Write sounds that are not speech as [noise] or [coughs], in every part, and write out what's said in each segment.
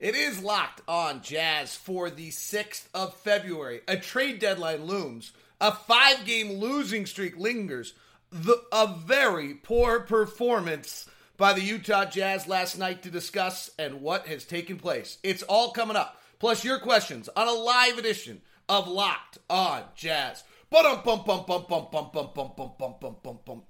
It is locked on Jazz for the 6th of February. A trade deadline looms. A five game losing streak lingers. The, a very poor performance by the Utah Jazz last night to discuss and what has taken place. It's all coming up. Plus, your questions on a live edition of Locked on Jazz.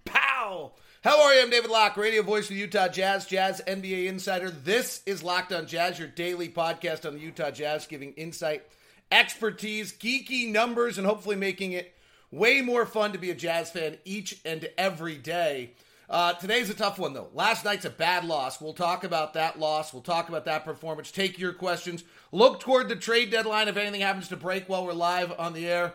Pow. How are you? I'm David Locke, radio voice of the Utah Jazz, Jazz NBA insider. This is Locked on Jazz, your daily podcast on the Utah Jazz, giving insight, expertise, geeky numbers, and hopefully making it way more fun to be a Jazz fan each and every day. Uh, today's a tough one, though. Last night's a bad loss. We'll talk about that loss. We'll talk about that performance. Take your questions. Look toward the trade deadline if anything happens to break while we're live on the air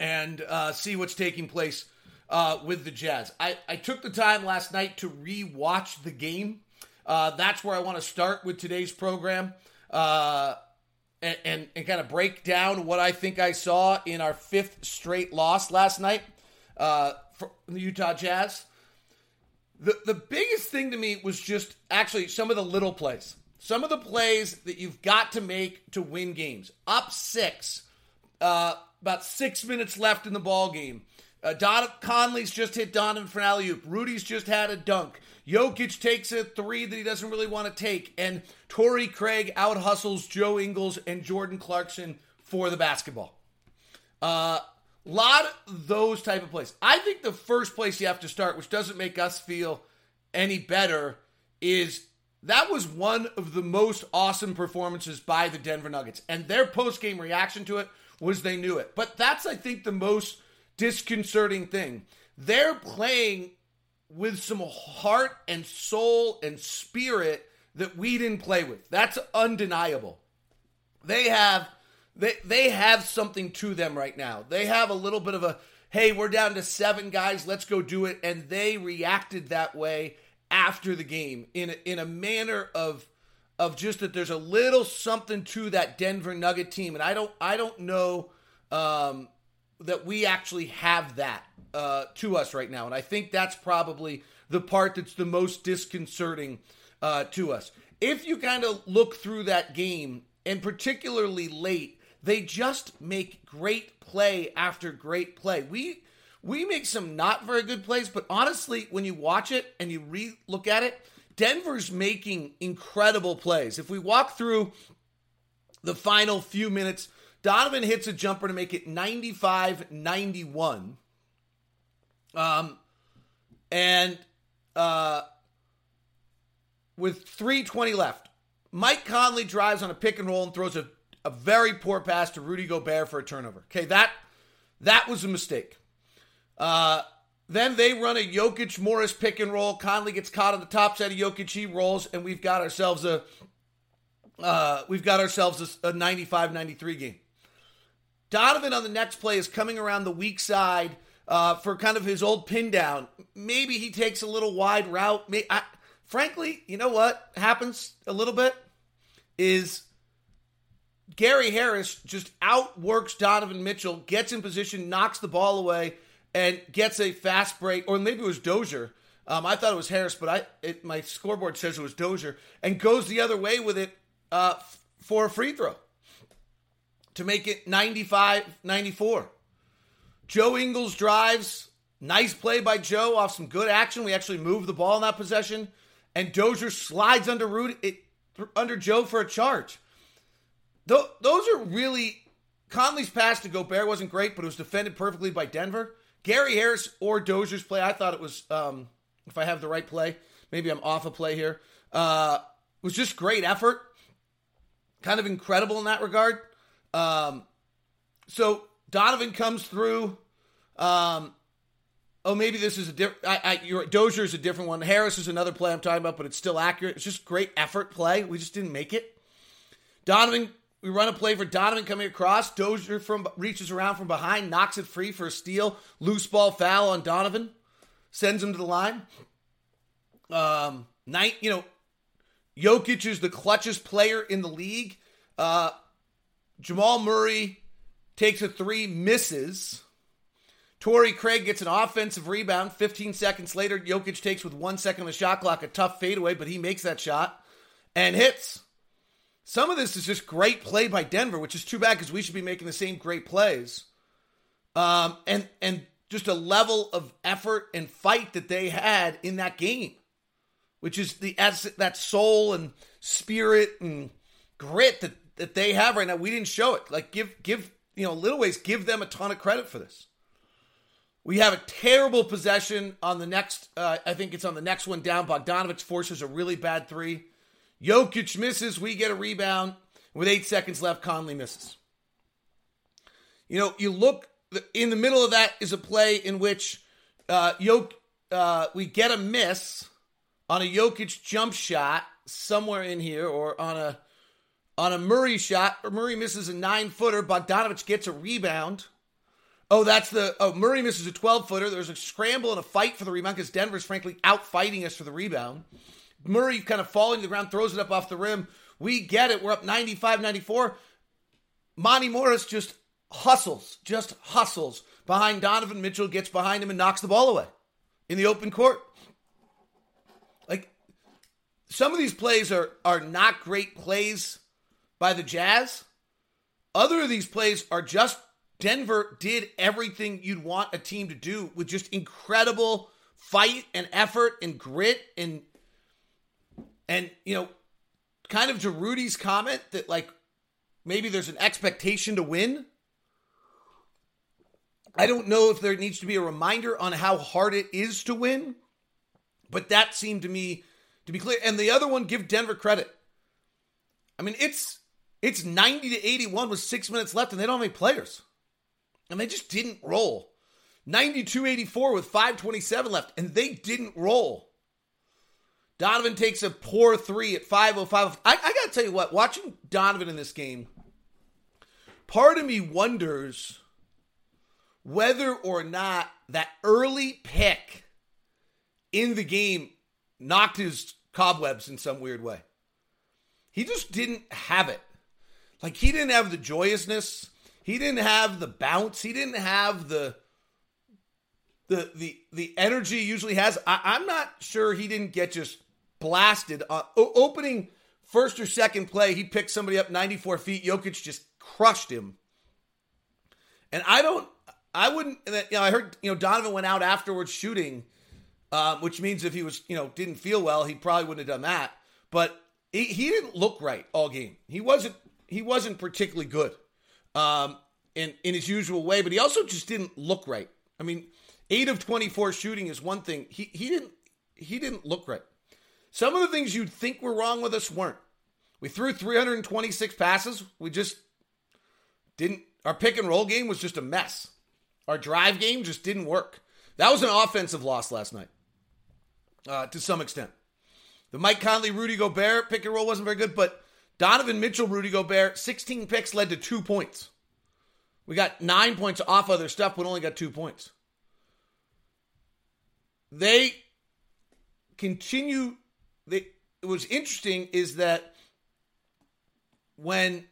and uh, see what's taking place uh, with the Jazz. I, I took the time last night to re-watch the game. Uh, that's where I want to start with today's program uh, and, and, and kind of break down what I think I saw in our fifth straight loss last night uh, for the Utah Jazz. The, the biggest thing to me was just actually some of the little plays. Some of the plays that you've got to make to win games. Up six, uh, about six minutes left in the ball game. Uh, Don Conley's just hit Donovan for an alley oop. Rudy's just had a dunk. Jokic takes a three that he doesn't really want to take, and Torrey Craig out hustles Joe Ingles and Jordan Clarkson for the basketball. A uh, lot of those type of plays. I think the first place you have to start, which doesn't make us feel any better, is that was one of the most awesome performances by the Denver Nuggets, and their post game reaction to it was they knew it. But that's I think the most disconcerting thing. They're playing with some heart and soul and spirit that we didn't play with. That's undeniable. They have they they have something to them right now. They have a little bit of a hey, we're down to 7 guys, let's go do it and they reacted that way after the game in a, in a manner of of just that there's a little something to that Denver Nugget team and I don't I don't know um that we actually have that uh, to us right now. And I think that's probably the part that's the most disconcerting uh, to us. If you kind of look through that game, and particularly late, they just make great play after great play. We we make some not very good plays, but honestly, when you watch it and you re look at it, Denver's making incredible plays. If we walk through the final few minutes Donovan hits a jumper to make it 95 91. Um, and uh, with 320 left, Mike Conley drives on a pick and roll and throws a, a very poor pass to Rudy Gobert for a turnover. Okay, that that was a mistake. Uh, then they run a Jokic Morris pick and roll. Conley gets caught on the top side of Jokic. He rolls, and we've got ourselves a uh, we've got ourselves a, a 95-93 game. Donovan on the next play is coming around the weak side uh, for kind of his old pin down. Maybe he takes a little wide route. May, I, frankly, you know what happens a little bit is Gary Harris just outworks Donovan Mitchell, gets in position, knocks the ball away, and gets a fast break. Or maybe it was Dozier. Um, I thought it was Harris, but I it, my scoreboard says it was Dozier, and goes the other way with it uh, for a free throw to make it 95 94. Joe Ingles drives. Nice play by Joe off some good action. We actually moved the ball in that possession. And Dozier slides under it, under Joe for a charge. Th- those are really. Conley's pass to Gobert wasn't great, but it was defended perfectly by Denver. Gary Harris or Dozier's play, I thought it was, um, if I have the right play, maybe I'm off a play here, uh, was just great effort. Kind of incredible in that regard. Um, so Donovan comes through. Um, oh, maybe this is a different. Dozier is a different one. Harris is another play I'm talking about, but it's still accurate. It's just great effort play. We just didn't make it. Donovan, we run a play for Donovan coming across. Dozier from reaches around from behind, knocks it free for a steal. Loose ball foul on Donovan, sends him to the line. Um, night, you know, Jokic is the clutchest player in the league. Uh, Jamal Murray takes a three, misses. Torrey Craig gets an offensive rebound. 15 seconds later, Jokic takes with one second of the shot clock a tough fadeaway, but he makes that shot and hits. some of this is just great play by Denver, which is too bad because we should be making the same great plays. Um, and and just a level of effort and fight that they had in that game, which is the that soul and spirit and grit that that they have right now. We didn't show it. Like give give you know little ways give them a ton of credit for this. We have a terrible possession on the next. Uh, I think it's on the next one down. Bogdanovic forces a really bad three. Jokic misses. We get a rebound. With eight seconds left, Conley misses. You know, you look in the middle of that is a play in which uh, Jok, uh, we get a miss on a Jokic jump shot somewhere in here, or on a on a Murray shot. Or Murray misses a nine footer. Bogdanovic gets a rebound. Oh, that's the. Oh, Murray misses a 12 footer. There's a scramble and a fight for the rebound because Denver's frankly out fighting us for the rebound. Murray kind of falling to the ground, throws it up off the rim. We get it. We're up 95 94. Monty Morris just hustles, just hustles behind Donovan Mitchell, gets behind him and knocks the ball away in the open court. Like some of these plays are are not great plays by the Jazz. Other of these plays are just Denver did everything you'd want a team to do with just incredible fight and effort and grit and and you know kind of to Rudy's comment that like maybe there's an expectation to win. I don't know if there needs to be a reminder on how hard it is to win, but that seemed to me to be clear. And the other one, give Denver credit. I mean, it's it's 90 to 81 with six minutes left, and they don't have any players and they just didn't roll. 92-84 with 527 left, and they didn't roll. Donovan takes a poor three at 505. I, I gotta tell you what, watching Donovan in this game, part of me wonders whether or not that early pick in the game knocked his cobwebs in some weird way. He just didn't have it. Like he didn't have the joyousness. He didn't have the bounce. He didn't have the the the the energy he usually has. I, am not sure he didn't get just blasted. Uh, opening first or second play, he picked somebody up 94 feet. Jokic just crushed him. And I don't, I wouldn't. You know, I heard you know Donovan went out afterwards shooting, um, which means if he was you know didn't feel well, he probably wouldn't have done that. But he, he didn't look right all game. He wasn't he wasn't particularly good um, in in his usual way, but he also just didn't look right. I mean, eight of twenty four shooting is one thing. He he didn't he didn't look right. Some of the things you'd think were wrong with us weren't. We threw 326 passes. We just didn't. Our pick and roll game was just a mess. Our drive game just didn't work. That was an offensive loss last night, uh, to some extent. The Mike Conley, Rudy Gobert pick and roll wasn't very good, but Donovan Mitchell, Rudy Gobert, 16 picks led to two points. We got nine points off other stuff, but only got two points. They continue. They, it was interesting is that when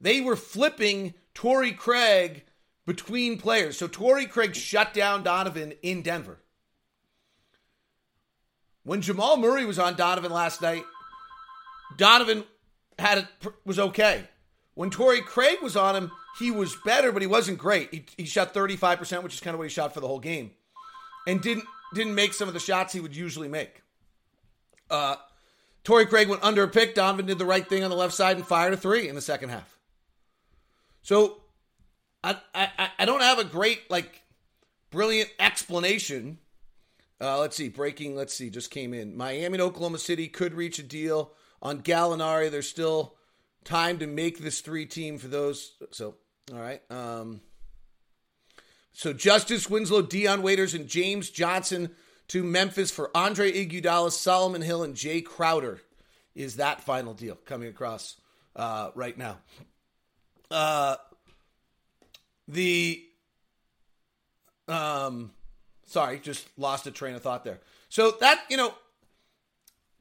they were flipping Torrey Craig between players, so Torrey Craig shut down Donovan in Denver. When Jamal Murray was on Donovan last night, Donovan had it was okay. When Torrey Craig was on him, he was better, but he wasn't great. He, he shot 35%, which is kind of what he shot for the whole game. And didn't didn't make some of the shots he would usually make. Uh Torrey Craig went under a pick. Donovan did the right thing on the left side and fired a three in the second half. So I I, I don't have a great like brilliant explanation. Uh, let's see, breaking. Let's see, just came in. Miami and Oklahoma City could reach a deal on Gallinari. There's still time to make this three team for those. So, all right. Um, so Justice Winslow, Dion Waiters, and James Johnson to Memphis for Andre Iguodala, Solomon Hill, and Jae Crowder is that final deal coming across uh, right now. Uh, the um, sorry, just lost a train of thought there. So that you know,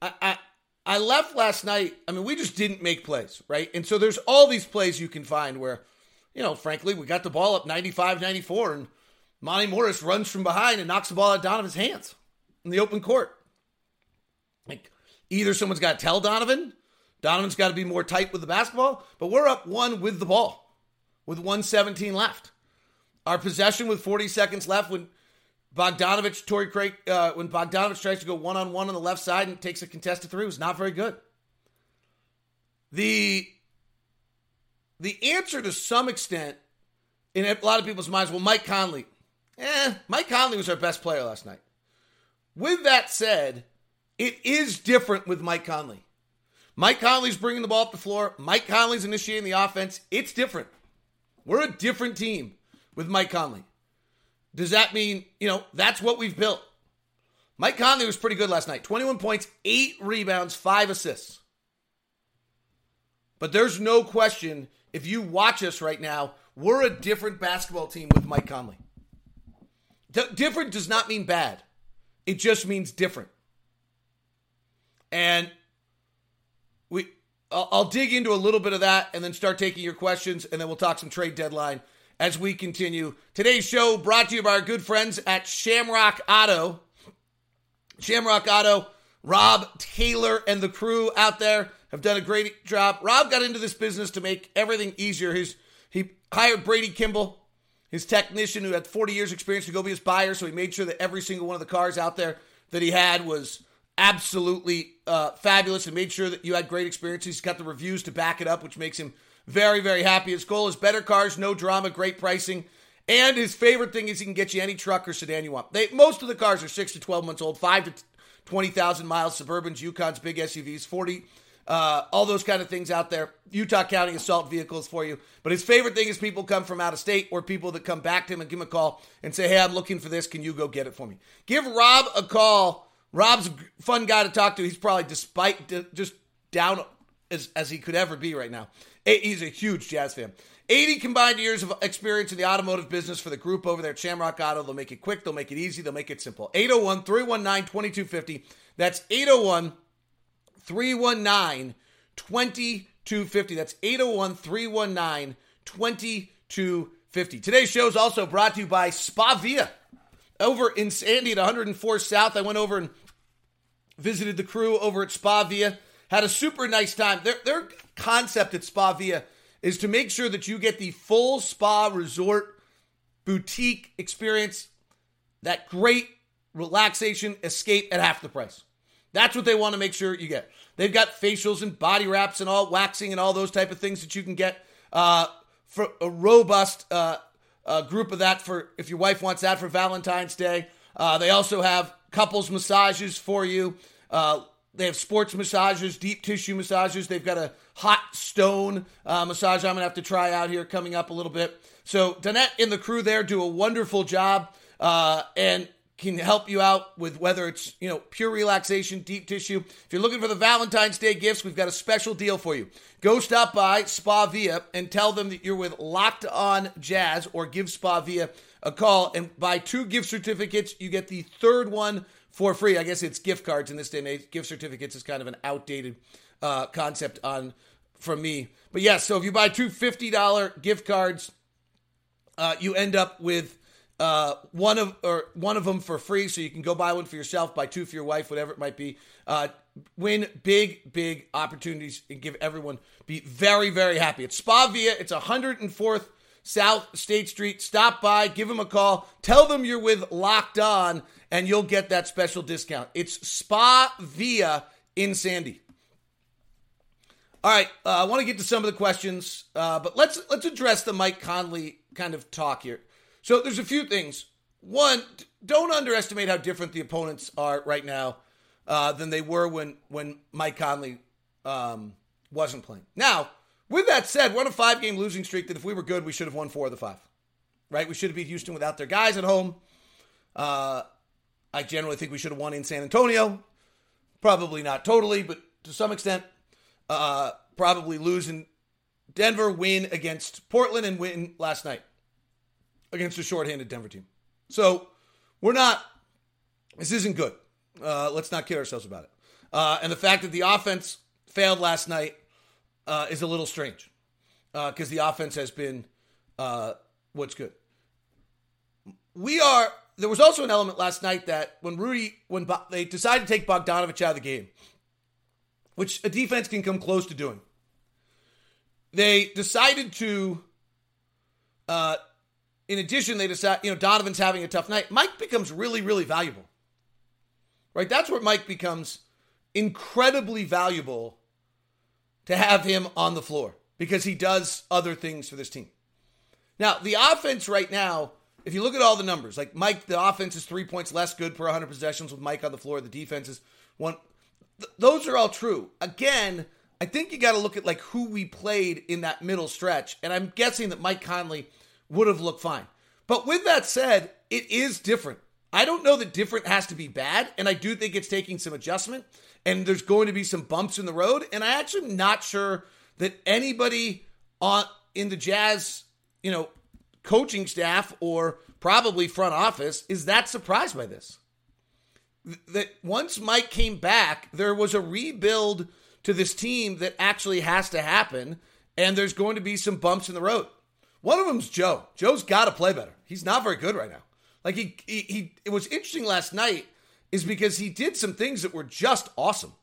I, I I left last night. I mean, we just didn't make plays, right? And so there's all these plays you can find where, you know, frankly, we got the ball up 95 94, and Monty Morris runs from behind and knocks the ball out Donovan's hands in the open court. Like, either someone's got to tell Donovan Donovan's got to be more tight with the basketball, but we're up one with the ball with 117 left. Our possession with 40 seconds left when Bogdanovic, Torrey Craig, uh, when Bogdanovic tries to go one on one on the left side and takes a contested three was not very good. The the answer to some extent in a lot of people's minds, well, Mike Conley. Eh, Mike Conley was our best player last night. With that said, it is different with Mike Conley. Mike Conley's bringing the ball up the floor. Mike Conley's initiating the offense. It's different. We're a different team with Mike Conley. Does that mean, you know, that's what we've built? Mike Conley was pretty good last night 21 points, eight rebounds, five assists. But there's no question, if you watch us right now, we're a different basketball team with Mike Conley. D- different does not mean bad, it just means different. And we, I'll, I'll dig into a little bit of that and then start taking your questions, and then we'll talk some trade deadline as we continue. Today's show brought to you by our good friends at Shamrock Auto. Shamrock Auto, Rob Taylor and the crew out there have done a great job. Rob got into this business to make everything easier. His, he hired Brady Kimball, his technician who had 40 years experience to go be his buyer, so he made sure that every single one of the cars out there that he had was absolutely uh, fabulous and made sure that you had great experiences. He's got the reviews to back it up, which makes him very, very happy. His goal is better cars, no drama, great pricing. And his favorite thing is he can get you any truck or sedan you want. They, most of the cars are 6 to 12 months old, 5 to 20,000 miles, Suburbans, Yukons, big SUVs, 40, uh, all those kind of things out there. Utah County assault vehicles for you. But his favorite thing is people come from out of state or people that come back to him and give him a call and say, hey, I'm looking for this. Can you go get it for me? Give Rob a call. Rob's a fun guy to talk to. He's probably despite just down as, as he could ever be right now. He's a huge Jazz fan. 80 combined years of experience in the automotive business for the group over there at Shamrock Auto. They'll make it quick, they'll make it easy, they'll make it simple. 801 319 2250. That's 801 319 2250. That's 801 319 2250. Today's show is also brought to you by Spa Via. Over in Sandy at 104 South, I went over and visited the crew over at Spa Via. Had a super nice time. Their, their concept at Spa Via is to make sure that you get the full spa resort boutique experience, that great relaxation escape at half the price. That's what they want to make sure you get. They've got facials and body wraps and all waxing and all those type of things that you can get uh, for a robust uh, uh, group of that for if your wife wants that for Valentine's Day. Uh, they also have couples massages for you. They have sports massages, deep tissue massages. They've got a hot stone uh, massage I'm going to have to try out here coming up a little bit. So, Danette and the crew there do a wonderful job uh, and can help you out with whether it's, you know, pure relaxation, deep tissue. If you're looking for the Valentine's Day gifts, we've got a special deal for you. Go stop by Spa Via and tell them that you're with Locked On Jazz or give Spa Via a call and buy two gift certificates. You get the third one for free. I guess it's gift cards in this day and age. Gift certificates is kind of an outdated uh, concept on from me. But yes, so if you buy two $50 gift cards, uh, you end up with uh, one of or one of them for free, so you can go buy one for yourself, buy two for your wife, whatever it might be. Uh, win big, big opportunities and give everyone be very, very happy. It's Spa Via. It's 104th South State Street. Stop by, give them a call, tell them you're with Locked On, and you'll get that special discount. It's Spa Via in Sandy. All right, uh, I want to get to some of the questions, uh, but let's let's address the Mike Conley kind of talk here. So there's a few things. One, don't underestimate how different the opponents are right now uh, than they were when when Mike Conley um, wasn't playing. Now, with that said, we're on a five game losing streak that if we were good, we should have won four of the five. Right? We should have beat Houston without their guys at home. Uh, I generally think we should have won in San Antonio. Probably not totally, but to some extent. Uh, probably lose in Denver, win against Portland, and win last night against a shorthanded Denver team. So we're not, this isn't good. Uh, let's not kid ourselves about it. Uh, and the fact that the offense failed last night uh, is a little strange because uh, the offense has been uh, what's good. We are, there was also an element last night that when Rudy, when Bo- they decided to take Bogdanovic out of the game, which a defense can come close to doing. They decided to, uh, in addition, they decide, you know, Donovan's having a tough night. Mike becomes really, really valuable. Right? That's where Mike becomes incredibly valuable to have him on the floor because he does other things for this team. Now, the offense right now, if you look at all the numbers, like Mike, the offense is three points less good per 100 possessions with Mike on the floor. The defense is one. Th- those are all true. Again, I think you got to look at like who we played in that middle stretch, and I'm guessing that Mike Conley would have looked fine. But with that said, it is different. I don't know that different has to be bad, and I do think it's taking some adjustment, and there's going to be some bumps in the road, and I actually am not sure that anybody on in the Jazz, you know, coaching staff or probably front office is that surprised by this. That once Mike came back, there was a rebuild to this team that actually has to happen, and there's going to be some bumps in the road. One of them's Joe. Joe's got to play better. He's not very good right now. Like he, he, he, it was interesting last night is because he did some things that were just awesome.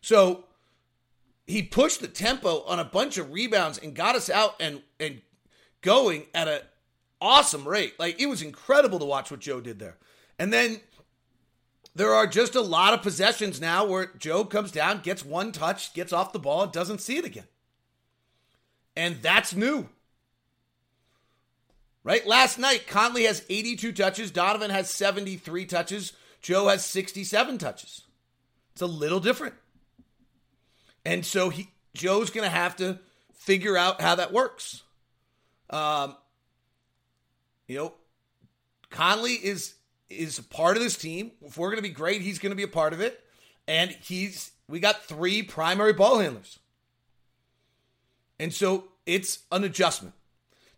So he pushed the tempo on a bunch of rebounds and got us out and and going at an awesome rate. Like it was incredible to watch what Joe did there. And then there are just a lot of possessions now where Joe comes down, gets one touch, gets off the ball, and doesn't see it again. And that's new. Right? Last night, Conley has 82 touches, Donovan has 73 touches, Joe has 67 touches. It's a little different. And so he Joe's going to have to figure out how that works. Um, you know, Conley is is part of this team. If we're going to be great, he's going to be a part of it. And he's we got three primary ball handlers. And so it's an adjustment.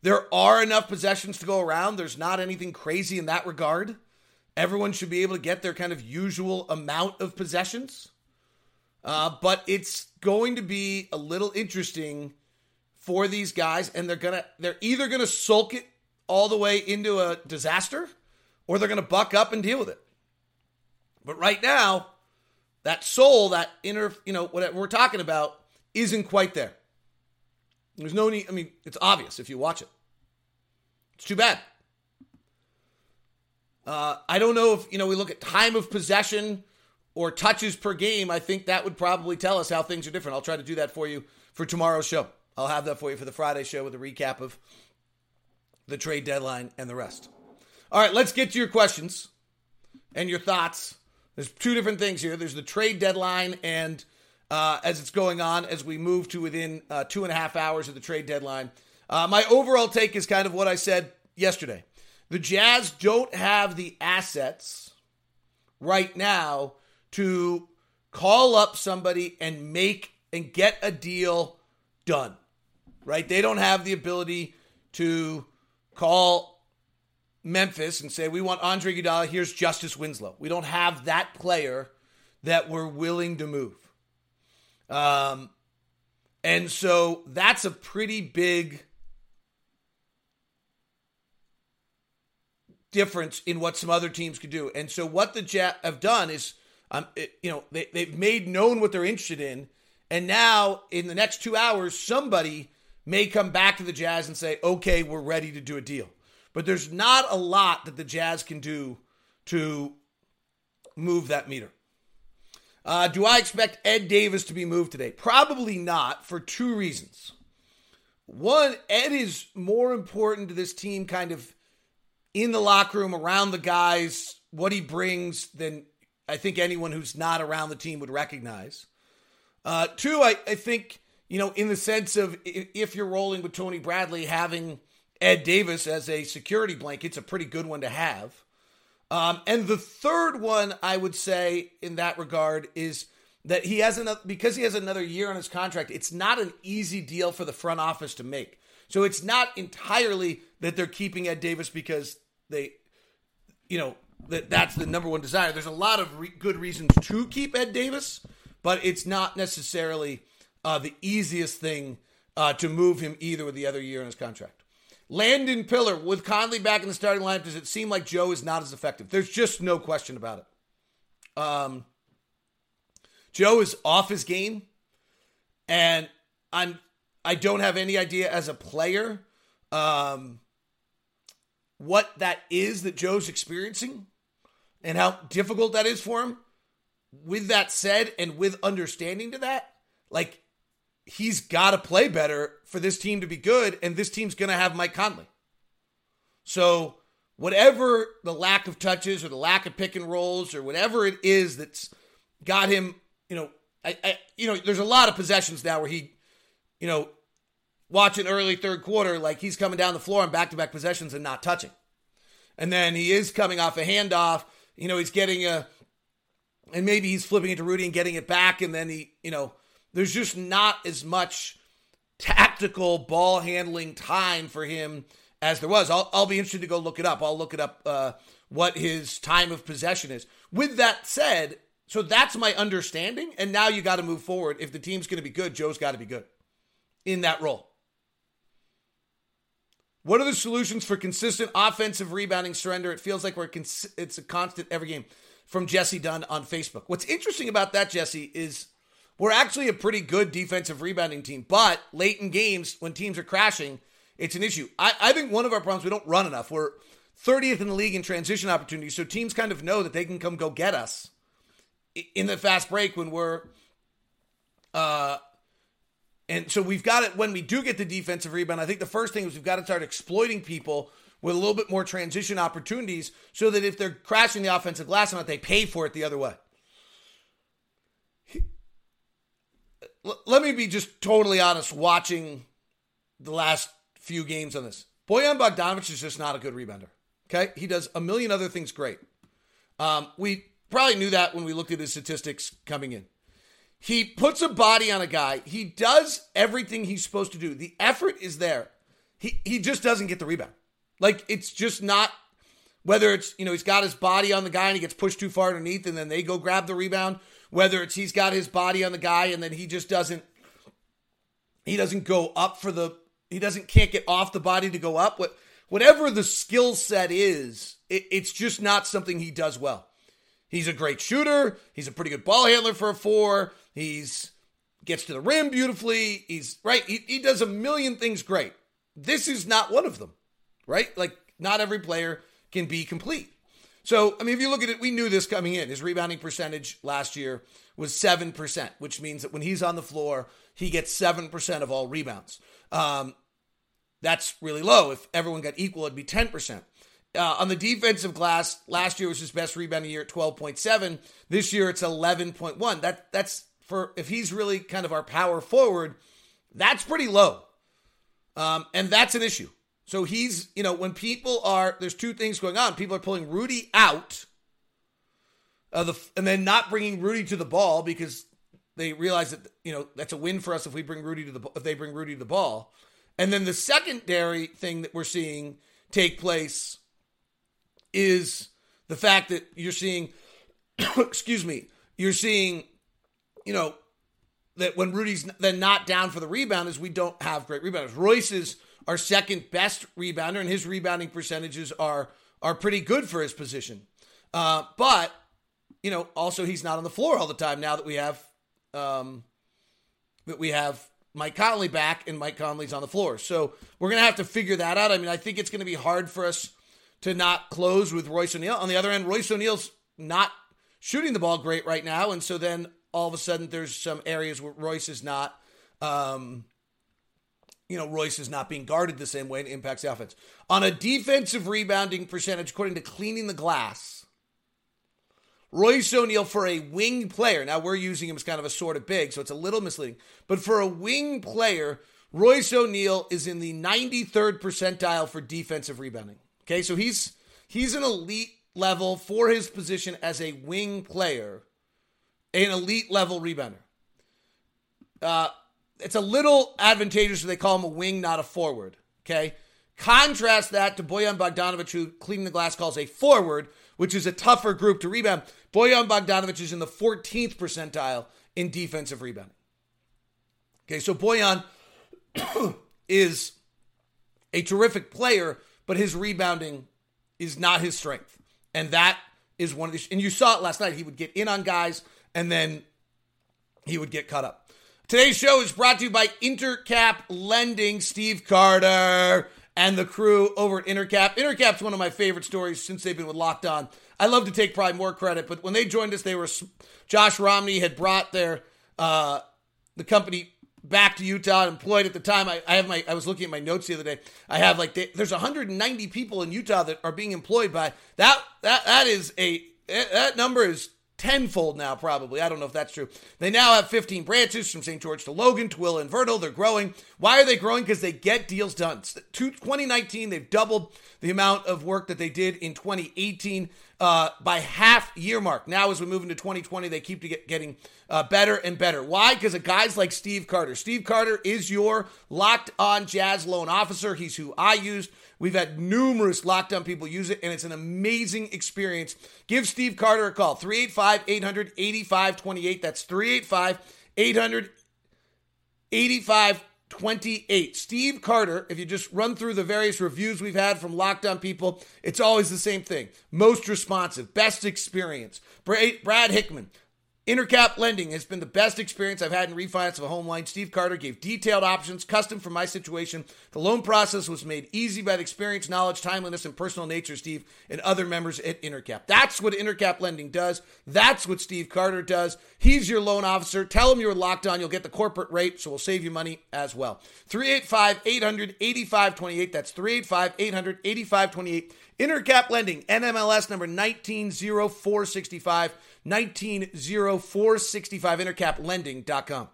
There are enough possessions to go around. There's not anything crazy in that regard. Everyone should be able to get their kind of usual amount of possessions. Uh, but it's going to be a little interesting for these guys, and they're gonna they're either gonna sulk it all the way into a disaster, or they're gonna buck up and deal with it. But right now, that soul, that inner, you know, what we're talking about, isn't quite there. There's no need. I mean, it's obvious if you watch it. It's too bad. Uh, I don't know if you know. We look at time of possession or touches per game. I think that would probably tell us how things are different. I'll try to do that for you for tomorrow's show. I'll have that for you for the Friday show with a recap of the trade deadline and the rest. All right, let's get to your questions and your thoughts. There's two different things here. There's the trade deadline and uh, as it's going on as we move to within uh, two and a half hours of the trade deadline. Uh, my overall take is kind of what I said yesterday. The Jazz don't have the assets right now to call up somebody and make and get a deal done. Right? They don't have the ability to call Memphis and say, we want Andre Iguodala, here's Justice Winslow. We don't have that player that we're willing to move. Um, and so that's a pretty big difference in what some other teams could do. And so what the Jazz have done is, um, it, you know, they, they've made known what they're interested in. And now in the next two hours, somebody may come back to the Jazz and say, okay, we're ready to do a deal. But there's not a lot that the Jazz can do to move that meter. Uh, do I expect Ed Davis to be moved today? Probably not for two reasons. One, Ed is more important to this team, kind of in the locker room, around the guys, what he brings, than I think anyone who's not around the team would recognize. Uh, two, I, I think, you know, in the sense of if you're rolling with Tony Bradley, having Ed Davis as a security blanket, it's a pretty good one to have. Um, and the third one I would say in that regard is that he has another because he has another year on his contract. It's not an easy deal for the front office to make. So it's not entirely that they're keeping Ed Davis because they, you know, that that's the number one desire. There's a lot of re- good reasons to keep Ed Davis, but it's not necessarily uh, the easiest thing uh, to move him either with the other year in his contract. Landon Pillar, with Conley back in the starting lineup, does it seem like Joe is not as effective? There's just no question about it. Um, Joe is off his game, and I'm I don't have any idea as a player um, what that is that Joe's experiencing and how difficult that is for him. With that said, and with understanding to that, like he's got to play better for this team to be good, and this team's going to have Mike Conley. So, whatever the lack of touches or the lack of pick and rolls or whatever it is that's got him, you know, I, I you know, there's a lot of possessions now where he, you know, watching early third quarter, like he's coming down the floor on back to back possessions and not touching. And then he is coming off a handoff. You know, he's getting a, and maybe he's flipping it to Rudy and getting it back. And then he, you know, there's just not as much tactical ball handling time for him as there was. I'll, I'll be interested to go look it up. I'll look it up uh, what his time of possession is. With that said, so that's my understanding. And now you got to move forward. If the team's going to be good, Joe's got to be good in that role. What are the solutions for consistent offensive rebounding surrender? It feels like we're cons- it's a constant every game. From Jesse Dunn on Facebook. What's interesting about that, Jesse, is we're actually a pretty good defensive rebounding team, but late in games when teams are crashing, it's an issue. I, I think one of our problems we don't run enough. We're 30th in the league in transition opportunities, so teams kind of know that they can come go get us in the fast break when we're uh and so we've got it when we do get the defensive rebound. I think the first thing is we've got to start exploiting people with a little bit more transition opportunities so that if they're crashing the offensive glass amount, they pay for it the other way. Let me be just totally honest watching the last few games on this. Bojan Bogdanovic is just not a good rebounder. Okay. He does a million other things great. Um, we probably knew that when we looked at his statistics coming in. He puts a body on a guy. He does everything he's supposed to do. The effort is there. He he just doesn't get the rebound. Like it's just not whether it's, you know, he's got his body on the guy and he gets pushed too far underneath and then they go grab the rebound, whether it's he's got his body on the guy and then he just doesn't he doesn't go up for the he doesn't can't get off the body to go up. What whatever the skill set is, it, it's just not something he does well. He's a great shooter. He's a pretty good ball handler for a four. He's gets to the rim beautifully. He's right. He, he does a million things great. This is not one of them, right? Like not every player can be complete. So, I mean, if you look at it, we knew this coming in. His rebounding percentage last year was 7%, which means that when he's on the floor, he gets 7% of all rebounds. Um, that's really low. If everyone got equal, it'd be 10%. Uh, on the defensive glass, last year was his best rebounding year at 12.7. This year it's 11.1. That that's for if he's really kind of our power forward, that's pretty low. Um, and that's an issue. So he's, you know, when people are, there's two things going on. People are pulling Rudy out, of the, and then not bringing Rudy to the ball because they realize that, you know, that's a win for us if we bring Rudy to the, if they bring Rudy to the ball. And then the secondary thing that we're seeing take place is the fact that you're seeing, [coughs] excuse me, you're seeing you know, that when Rudy's then not down for the rebound is we don't have great rebounders. Royce is our second best rebounder, and his rebounding percentages are are pretty good for his position. Uh, but you know, also he's not on the floor all the time now that we have um, that we have Mike Conley back and Mike Conley's on the floor. So we're gonna have to figure that out. I mean, I think it's gonna be hard for us to not close with Royce O'Neale. On the other end, Royce O'Neale's not shooting the ball great right now, and so then all of a sudden there's some areas where Royce is not, um, you know, Royce is not being guarded the same way and impacts the offense. On a defensive rebounding percentage, according to Cleaning the Glass, Royce O'Neale for a wing player. Now we're using him as kind of a sort of big, so it's a little misleading. But for a wing player, Royce O'Neale is in the 93rd percentile for defensive rebounding. Okay, so he's he's an elite level for his position as a wing player an elite level rebounder. Uh, it's a little advantageous that they call him a wing, not a forward. Okay. Contrast that to Bojan Bogdanovic, who Cleaning the Glass calls a forward, which is a tougher group to rebound. Bojan Bogdanovic is in the 14th percentile in defensive rebounding. Okay, so Bojan [coughs] is a terrific player, but his rebounding is not his strength. And that is one of the, and you saw it last night. He would get in on guys and then he would get cut up. Today's show is brought to you by Intercap Lending. Steve Carter and the crew over at Intercap. Intercap's one of my favorite stories since they've been with Locked On. I love to take probably more credit, but when they joined us, they were Josh Romney had brought their uh, the company back to Utah, and employed at the time. I, I, have my I was looking at my notes the other day. I have like they, there's 190 people in Utah that are being employed by that that that is a that number is tenfold now, probably. I don't know if that's true. They now have 15 branches from St. George to Logan to Will and Vernal. They're growing. Why are they growing? Because they get deals done. 2019, they've doubled the amount of work that they did in 2018 uh, by half year mark. Now, as we move into 2020, they keep get, getting uh, better and better. Why? Because of guys like Steve Carter. Steve Carter is your locked on jazz loan officer. He's who I used We've had numerous lockdown people use it, and it's an amazing experience. Give Steve Carter a call 385 800 8528. That's 385 800 8528. Steve Carter, if you just run through the various reviews we've had from lockdown people, it's always the same thing. Most responsive, best experience. Brad Hickman, Intercap lending has been the best experience I've had in refinance of a home loan. Steve Carter gave detailed options, custom for my situation. The loan process was made easy by the experience, knowledge, timeliness, and personal nature, Steve, and other members at Intercap. That's what Intercap lending does. That's what Steve Carter does. He's your loan officer. Tell him you're locked on. You'll get the corporate rate, so we'll save you money as well. 385 800 8528. That's 385 800 8528. Intercap lending, NMLS number 190465. 190465intercaplending.com.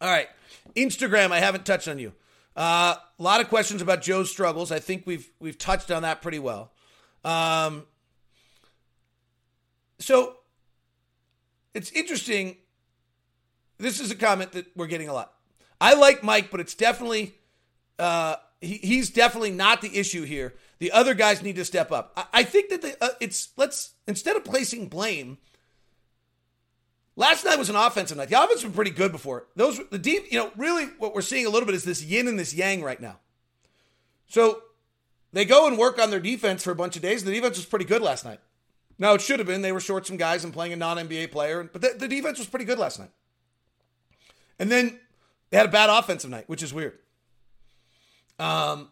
All right. Instagram, I haven't touched on you. Uh, a lot of questions about Joe's struggles. I think we've we've touched on that pretty well. Um, so it's interesting. This is a comment that we're getting a lot. I like Mike, but it's definitely uh, he, he's definitely not the issue here. The other guys need to step up. I, I think that the, uh, it's let's instead of placing blame. Last night was an offensive night. The offense was pretty good before. Those the deep, you know, really what we're seeing a little bit is this yin and this yang right now. So they go and work on their defense for a bunch of days. The defense was pretty good last night. Now it should have been they were short some guys and playing a non NBA player, but the, the defense was pretty good last night. And then they had a bad offensive night, which is weird. Um,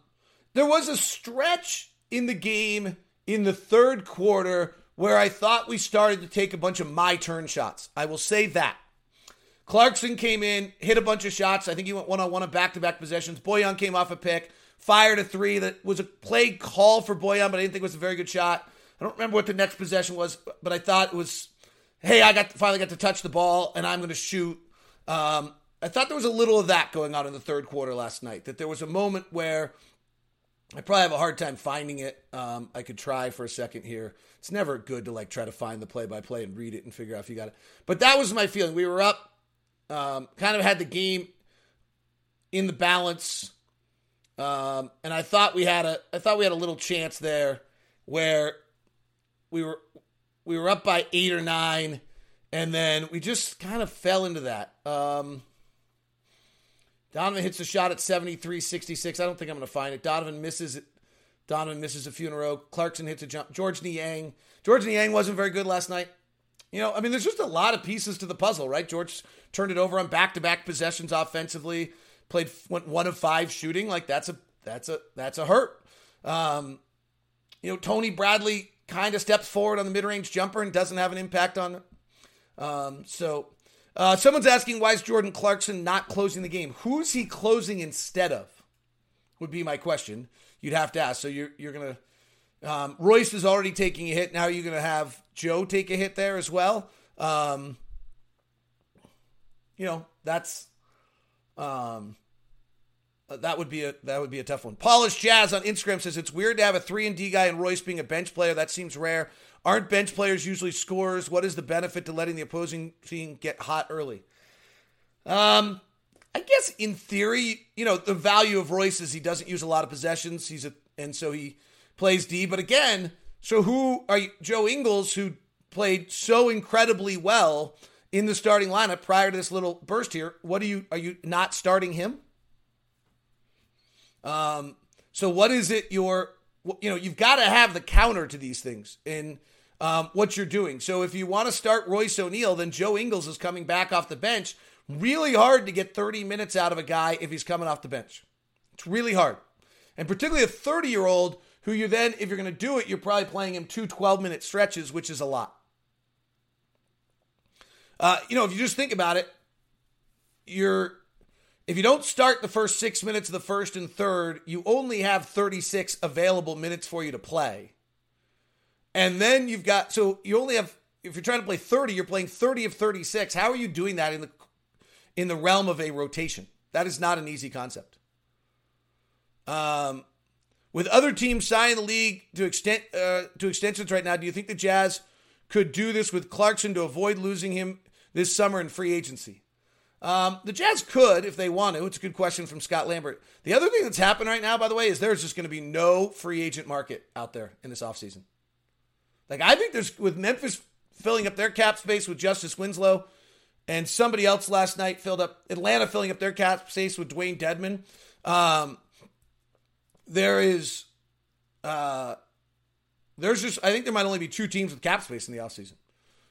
there was a stretch in the game in the third quarter where I thought we started to take a bunch of my turn shots. I will say that. Clarkson came in, hit a bunch of shots. I think he went one on one on back to back possessions. Bojan came off a pick, fired a three that was a play call for Bojan, but I didn't think it was a very good shot. I don't remember what the next possession was, but I thought it was, hey, I got finally got to touch the ball and I'm going to shoot. Um, I thought there was a little of that going on in the third quarter last night. That there was a moment where I probably have a hard time finding it. Um, I could try for a second here. It's never good to like try to find the play by play and read it and figure out if you got it. But that was my feeling. We were up, um, kind of had the game in the balance, um, and I thought we had a I thought we had a little chance there where we were we were up by eight or nine, and then we just kind of fell into that. Um, Donovan hits a shot at 73 66. I don't think I'm going to find it. Donovan misses it. Donovan misses a few in a row. Clarkson hits a jump. George Niang. George Niang wasn't very good last night. You know, I mean, there's just a lot of pieces to the puzzle, right? George turned it over on back-to-back possessions offensively. Played went one of five shooting. Like that's a that's a that's a hurt. Um, you know, Tony Bradley kind of steps forward on the mid-range jumper and doesn't have an impact on. Um, so uh, someone's asking why is Jordan Clarkson not closing the game? Who's he closing instead of? Would be my question. You'd have to ask. So you're you're gonna. Um, Royce is already taking a hit. Now you're gonna have Joe take a hit there as well. Um, you know that's um, that would be a that would be a tough one. Polish Jazz on Instagram says it's weird to have a three and D guy and Royce being a bench player. That seems rare. Aren't bench players usually scorers? What is the benefit to letting the opposing team get hot early? Um, I guess in theory, you know, the value of Royce is he doesn't use a lot of possessions. He's a and so he plays D. But again, so who are you, Joe Ingles, who played so incredibly well in the starting lineup prior to this little burst here? What are you are you not starting him? Um, so what is it? Your you know you've got to have the counter to these things in um, what you're doing. So if you want to start Royce O'Neale, then Joe Ingles is coming back off the bench. Really hard to get 30 minutes out of a guy if he's coming off the bench. It's really hard. And particularly a 30 year old who you then, if you're going to do it, you're probably playing him two 12 minute stretches, which is a lot. Uh, you know, if you just think about it, you're if you don't start the first six minutes of the first and third, you only have 36 available minutes for you to play. And then you've got, so you only have, if you're trying to play 30, you're playing 30 of 36. How are you doing that in the, in the realm of a rotation? That is not an easy concept. Um, with other teams signing the league to extent uh, to extensions right now, do you think the Jazz could do this with Clarkson to avoid losing him this summer in free agency? Um, the Jazz could if they want to. It's a good question from Scott Lambert. The other thing that's happened right now, by the way, is there's just going to be no free agent market out there in this offseason. Like, I think there's, with Memphis filling up their cap space with Justice Winslow and somebody else last night filled up, Atlanta filling up their cap space with Dewayne Dedmon. Um, there is, uh, there's just, I think there might only be two teams with cap space in the offseason.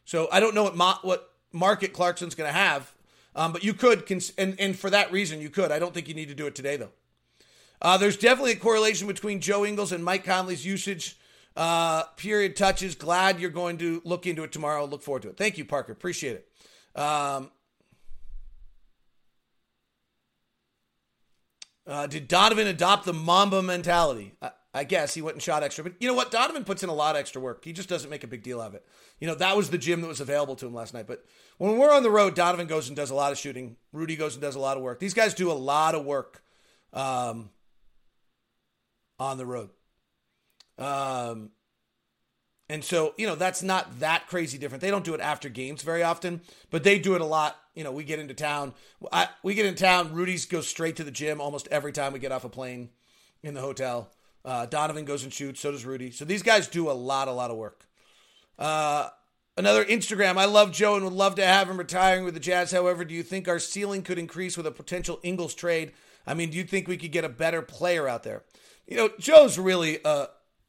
So I don't know what, mo- what market Clarkson's going to have um, but you could, cons- and, and for that reason, you could. I don't think you need to do it today, though. Uh, there's definitely a correlation between Joe Ingles and Mike Conley's usage. Uh, period touches. Glad you're going to look into it tomorrow. Look forward to it. Thank you, Parker. Appreciate it. Um, uh, did Donovan adopt the Mamba mentality? I, I guess he went and shot extra, but you know what? Donovan puts in a lot of extra work. He just doesn't make a big deal of it. You know, that was the gym that was available to him last night. But when we're on the road, Donovan goes and does a lot of shooting. Rudy goes and does a lot of work. These guys do a lot of work um, on the road. Um, and so, you know, that's not that crazy different. They don't do it after games very often, but they do it a lot. You know, we get into town. I, we get in town. Rudy's goes straight to the gym almost every time we get off a plane in the hotel. Uh, Donovan goes and shoots. So does Rudy. So these guys do a lot, a lot of work. Uh, another Instagram. I love Joe and would love to have him retiring with the Jazz. However, do you think our ceiling could increase with a potential Ingles trade? I mean, do you think we could get a better player out there? You know, Joe's really a,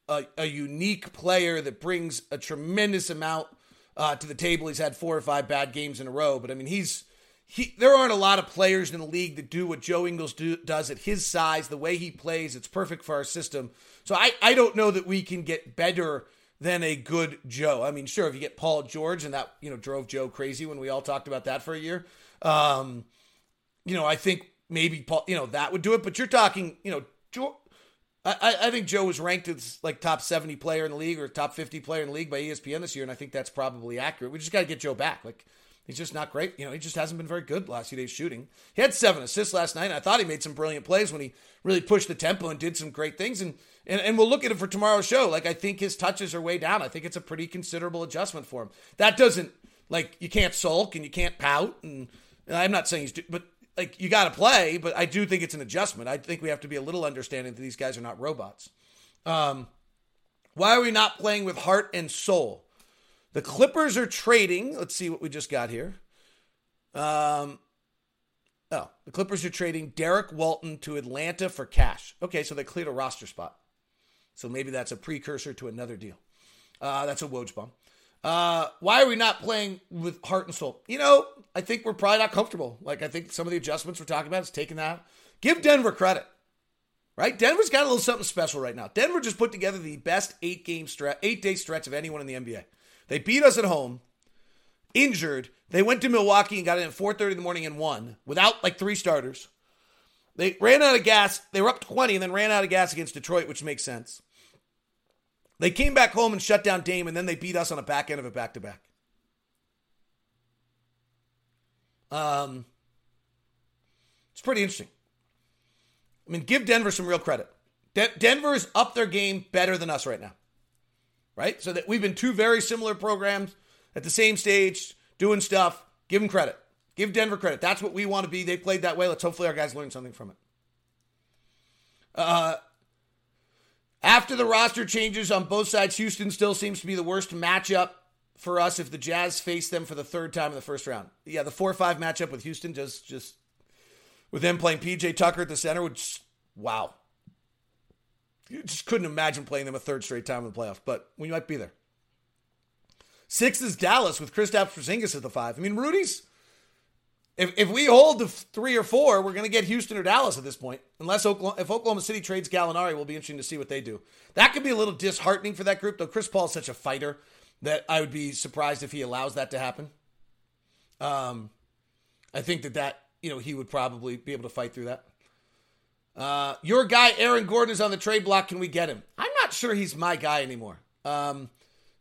a, a unique player that brings a tremendous amount uh, to the table. He's had four or five bad games in a row, but I mean, he's he, there aren't a lot of players in the league that do what Joe Ingles do, does at his size, the way he plays. It's perfect for our system. So I, I don't know that we can get better than a good Joe. I mean, sure, if you get Paul George and that, you know, drove Joe crazy when we all talked about that for a year. Um, you know, I think maybe Paul, you know, that would do it. But you're talking, you know, Joe, I, I think Joe was ranked as like top 70 player in the league or top 50 player in the league by ESPN this year, and I think that's probably accurate. We just got to get Joe back. Like He's just not great. You know, he just hasn't been very good last few days shooting. He had seven assists last night. I thought he made some brilliant plays when he really pushed the tempo and did some great things. And, and and we'll look at it for tomorrow's show. Like I think his touches are way down. I think it's a pretty considerable adjustment for him. That doesn't like you can't sulk and you can't pout. And, and I'm not saying he's, but like you got to play. But I do think it's an adjustment. I think we have to be a little understanding that these guys are not robots. Um, why are we not playing with heart and soul? The Clippers are trading. Let's see what we just got here. Um, oh, the Clippers are trading Derrick Walton to Atlanta for cash. Okay, so they cleared a roster spot. So maybe that's a precursor to another deal. Uh, that's a Woj bomb. Uh, why are we not playing with heart and soul? You know, I think we're probably not comfortable. Like, I think some of the adjustments we're talking about is taking that. Give Denver credit, right? Denver's got a little something special right now. Denver just put together the best eight game stretch, eight day stretch of anyone in the NBA. They beat us at home, injured. They went to Milwaukee and got in at 4:30 in the morning and won without like three starters. They ran out of gas. They were up 20 and then ran out of gas against Detroit, which makes sense. They came back home and shut down Dame, and then they beat us on a back end of a back to back. Um, it's pretty interesting. I mean, give Denver some real credit. De- Denver is up their game better than us right now right? So that we've been two very similar programs at the same stage doing stuff. Give them credit. Give Denver credit. That's what we want to be. They played that way. Let's hopefully our guys learn something from it. Uh, after the roster changes on both sides, Houston still seems to be the worst matchup for us if the Jazz face them for the third time in the first round. Yeah, the four five matchup with Houston just just with them playing PJ Tucker at the center would just, wow you just couldn't imagine playing them a third straight time in the playoffs, but we might be there. Six is Dallas with Kristaps Porzingis at the five. I mean, Rudy's. If, if we hold the three or four, we're going to get Houston or Dallas at this point. Unless Oklahoma, if Oklahoma City trades Gallinari, will be interesting to see what they do. That could be a little disheartening for that group, though. Chris Paul's such a fighter that I would be surprised if he allows that to happen. Um, I think that that you know he would probably be able to fight through that. Uh, your guy Aaron Gordon is on the trade block. Can we get him? I'm not sure he's my guy anymore. Um,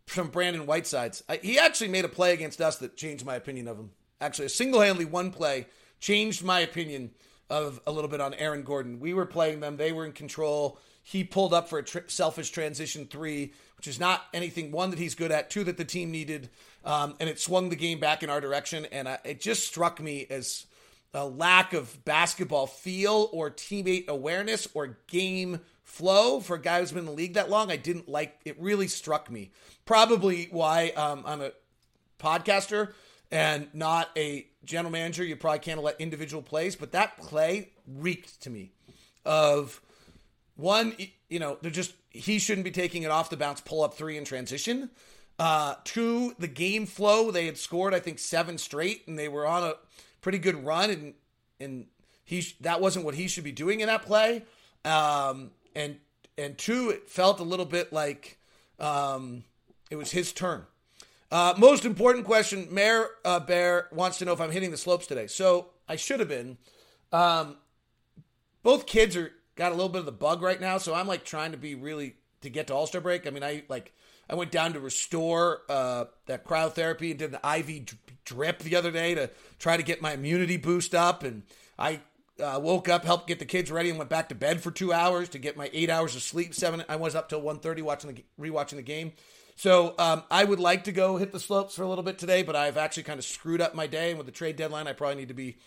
from Brandon Whitesides, I, he actually made a play against us that changed my opinion of him. Actually, a single-handedly one play changed my opinion of a little bit on Aaron Gordon. We were playing them; they were in control. He pulled up for a selfish transition three, which is not anything one that he's good at, two that the team needed, um, and it swung the game back in our direction. And I, it just struck me as a lack of basketball feel or teammate awareness or game flow for a guy who's been in the league that long. I didn't like it. Really struck me. Probably why um, I'm a podcaster and not a general manager. You probably can't let individual plays, but that play reeked to me of one. You know, they're just he shouldn't be taking it off the bounce, pull up three in transition. Uh, two, the game flow. They had scored, I think, seven straight, and they were on a pretty good run, and and he that wasn't what he should be doing in that play. Um, and and two, it felt a little bit like um, it was his turn. Uh, most important question, Mayor uh, Bear wants to know if I'm hitting the slopes today. So I should have been. Um, both kids are got a little bit of the bug right now, so I'm like trying to be really to get to All Star break. I mean, I like I went down to restore uh, that cryotherapy and did the IV drip the other day to try to get my immunity boost up. And I uh, woke up, helped get the kids ready, and went back to bed for two hours to get my eight hours of sleep. Seven, I was up till 1.30 watching the rewatching the game. So um, I would like to go hit the slopes for a little bit today, but I've actually kind of screwed up my day. And with the trade deadline, I probably need to be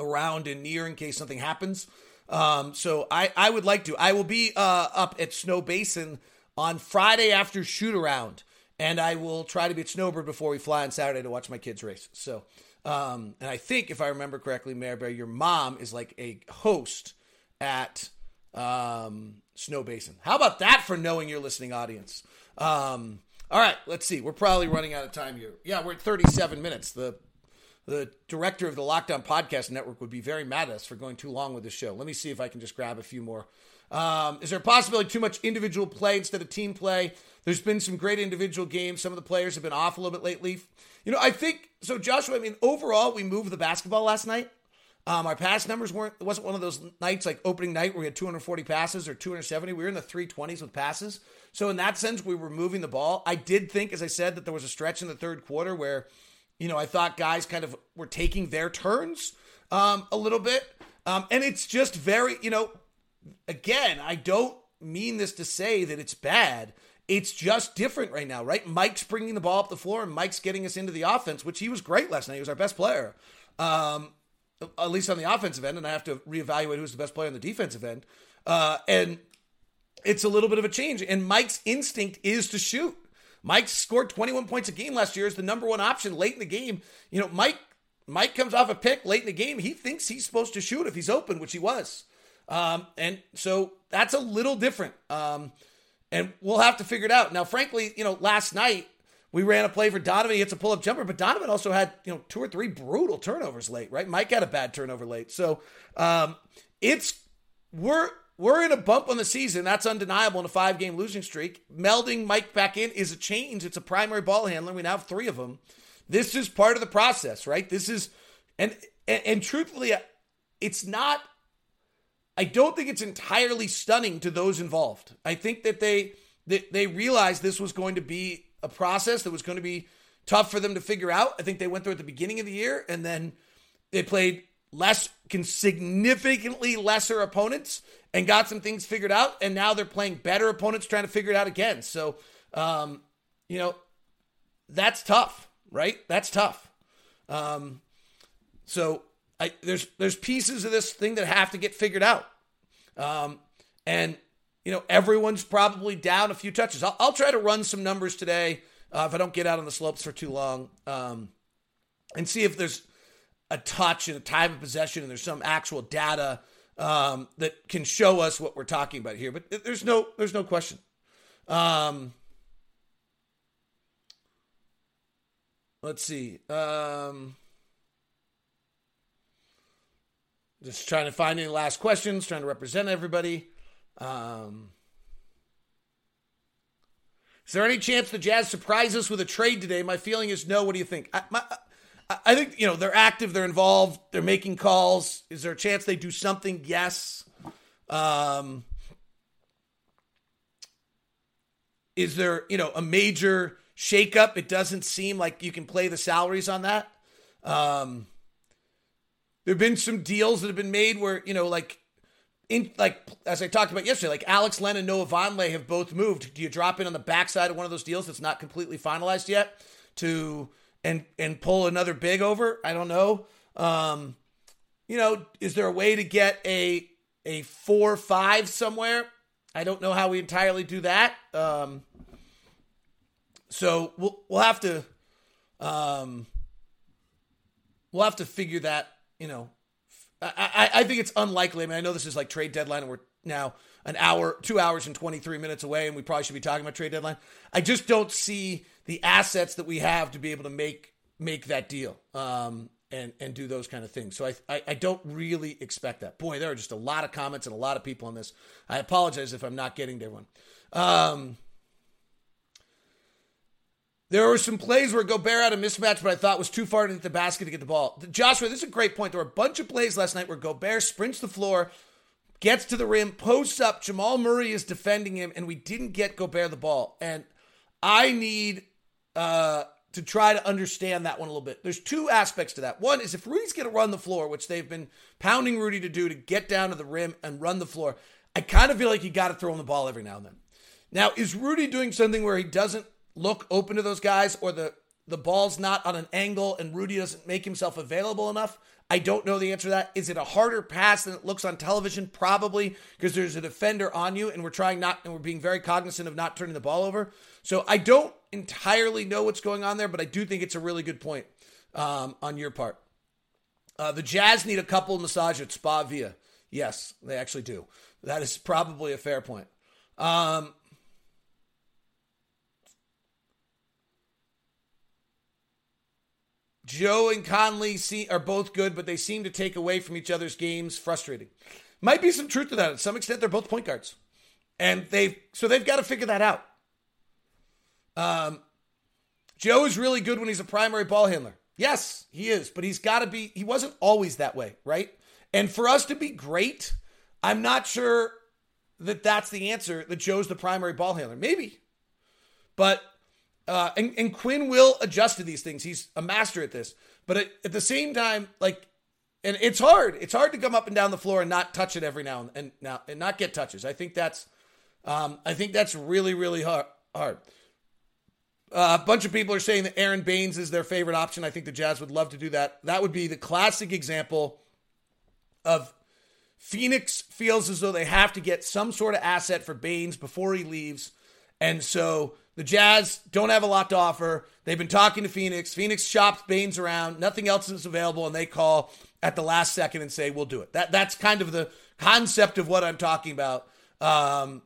around and near in case something happens. Um, so I, I would like to. I will be uh, up at Snowbasin on Friday after shoot around, and I will try to be at Snowbird before we fly on Saturday to watch my kids race. So, um, and I think if I remember correctly, Mayor Bear, your mom is like a host at um, Snowbasin. How about that for knowing your listening audience? Um, all right, let's see. We're probably running out of time here. Yeah, we're at 37 minutes. The the director of the Locked On Podcast Network would be very mad at us for going too long with the show. Let me see if I can just grab a few more. Um, is there a possibility too much individual play instead of team play? There's been some great individual games. Some of the players have been off a little bit lately. You know, I think so. Joshua, I mean, overall, we moved the basketball last night. Um, our pass numbers weren't. It wasn't one of those nights like opening night where we had 240 passes or 270. We were in the 320s with passes. So in that sense, we were moving the ball. I did think, as I said, that there was a stretch in the third quarter where, you know, I thought guys kind of were taking their turns um, a little bit. Um, and it's just very, you know, again, I don't mean this to say that it's bad. It's just different right now, right? Mike's bringing the ball up the floor and Mike's getting us into the offense, which he was great last night. He was our best player, um, at least on the offensive end. And I have to reevaluate who's the best player on the defensive end. Uh, and it's a little bit of a change. And Mike's instinct is to shoot. Mike scored 21 points a game last year as the number one option late in the game. You know, Mike Mike comes off a pick late in the game. He thinks he's supposed to shoot if he's open, which he was. Um, and so that's a little different. Um, and we'll have to figure it out. Now, frankly, you know, last night we ran a play for Donovan. He hits a pull up jumper, but Donovan also had, you know, two or three brutal turnovers late, right? Mike had a bad turnover late. So um, it's, we're, we're in a bump on the season. That's undeniable in a five game losing streak. Melding Mike back in is a change. It's a primary ball handler. We now have three of them. This is part of the process, right? This is, and, and, and truthfully, it's not, I don't think it's entirely stunning to those involved. I think that they, they, they realized this was going to be a process that was going to be tough for them to figure out. I think they went through at the beginning of the year and then they played less, significantly lesser opponents and got some things figured out. And now they're playing better opponents trying to figure it out again. So, um, you know, that's tough, right? That's tough. Um, so I, there's there's pieces of this thing that have to get figured out. Um, and you know everyone's probably down a few touches. I'll, I'll try to run some numbers today uh, if I don't get out on the slopes for too long, um, and see if there's a touch and a time of possession and there's some actual data um, that can show us what we're talking about here. But there's no there's no question. Um, let's see. Um, just trying to find any last questions, trying to represent everybody. Um, is there any chance the Jazz surprise us with a trade today? My feeling is no. What do you think? I, my, I think you know they're active, they're involved, they're making calls. Is there a chance they do something? Yes. Um, is there you know a major shakeup? It doesn't seem like you can play the salaries on that. Um, there have been some deals that have been made where you know like in like as I talked about yesterday, like Alex Len and Noah Vonleh have both moved. Do you drop in on the backside of one of those deals that's not completely finalized yet to and and pull another big over? I don't know. Um, you know, is there a way to get a a four five somewhere? I don't know how we entirely do that. Um, so we'll we'll have to um, we'll have to figure that. You know, I, I, I think it's unlikely. I mean, I know this is like trade deadline, and we're now an hour, two hours, and twenty three minutes away, and we probably should be talking about trade deadline. I just don't see the assets that we have to be able to make make that deal. Um, and and do those kind of things. So I, I, I don't really expect that. Boy, there are just a lot of comments and a lot of people on this. I apologize if I'm not getting to everyone. Um, there were some plays where Gobert had a mismatch, but I thought was too far to hit the basket to get the ball. Joshua, this is a great point. There were a bunch of plays last night where Gobert sprints the floor, gets to the rim, posts up. Jamal Murray is defending him, and we didn't get Gobert the ball. And I need uh, to try to understand that one a little bit. There's two aspects to that. One is if Rudy's going to run the floor, which they've been pounding Rudy to do to get down to the rim and run the floor, I kind of feel like you got to throw him the ball every now and then. Now, is Rudy doing something where he doesn't look open to those guys or the the ball's not on an angle and Rudy doesn't make himself available enough? I don't know the answer to that. Is it a harder pass than it looks on television? Probably because there's a defender on you and we're trying not and we're being very cognizant of not turning the ball over. So I don't entirely know what's going on there, but I do think it's a really good point um, on your part. Uh, the Jazz need a couple massage at Spa Via. Yes, they actually do. That is probably a fair point. Um, Joe and Conley see, are both good, but they seem to take away from each other's games. Frustrating. Might be some truth to that. To some extent, they're both point guards, and they've so they've got to figure that out. Um, Joe is really good when he's a primary ball handler. Yes, he is, but he's got to be. He wasn't always that way, right? And for us to be great, I'm not sure that that's the answer. That Joe's the primary ball handler, maybe, but uh, and, and Quinn will adjust to these things. He's a master at this. But at, at, the same time, like, and it's hard. It's hard to come up and down the floor and not touch it every now and, and now and not get touches. I think that's, um, I think that's really really hard. hard. Uh, a bunch of people are saying that Aron Baynes is their favorite option. I think the Jazz would love to do that. That would be the classic example of Phoenix feels as though they have to get some sort of asset for Baynes before he leaves. And so the Jazz don't have a lot to offer. They've been talking to Phoenix. Phoenix shops Baynes around. Nothing else is available, and they call at the last second and say, "We'll do it." That that's kind of the concept of what I'm talking about um,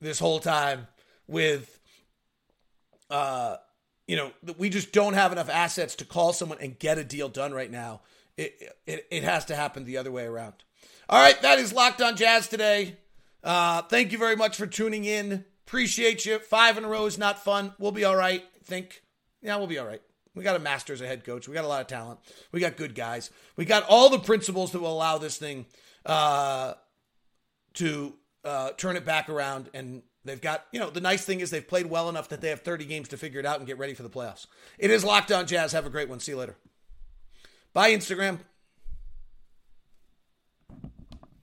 this whole time. With, uh, you know, we just don't have enough assets to call someone and get a deal done right now. It it, it has to happen the other way around. All right, that is locked on Jazz today. Uh, thank you very much for tuning in. Appreciate you. Five in a row is not fun. We'll be all right. Think. Yeah, we'll be all right. We got a master as a head coach. We got a lot of talent. We got good guys. We got all the principles that will allow this thing uh, to uh, turn it back around. And they've got, you know, the nice thing is they've played well enough that they have 30 games to figure it out and get ready for the playoffs. It is Locked On Jazz. Have a great one. See you later. Bye, Instagram.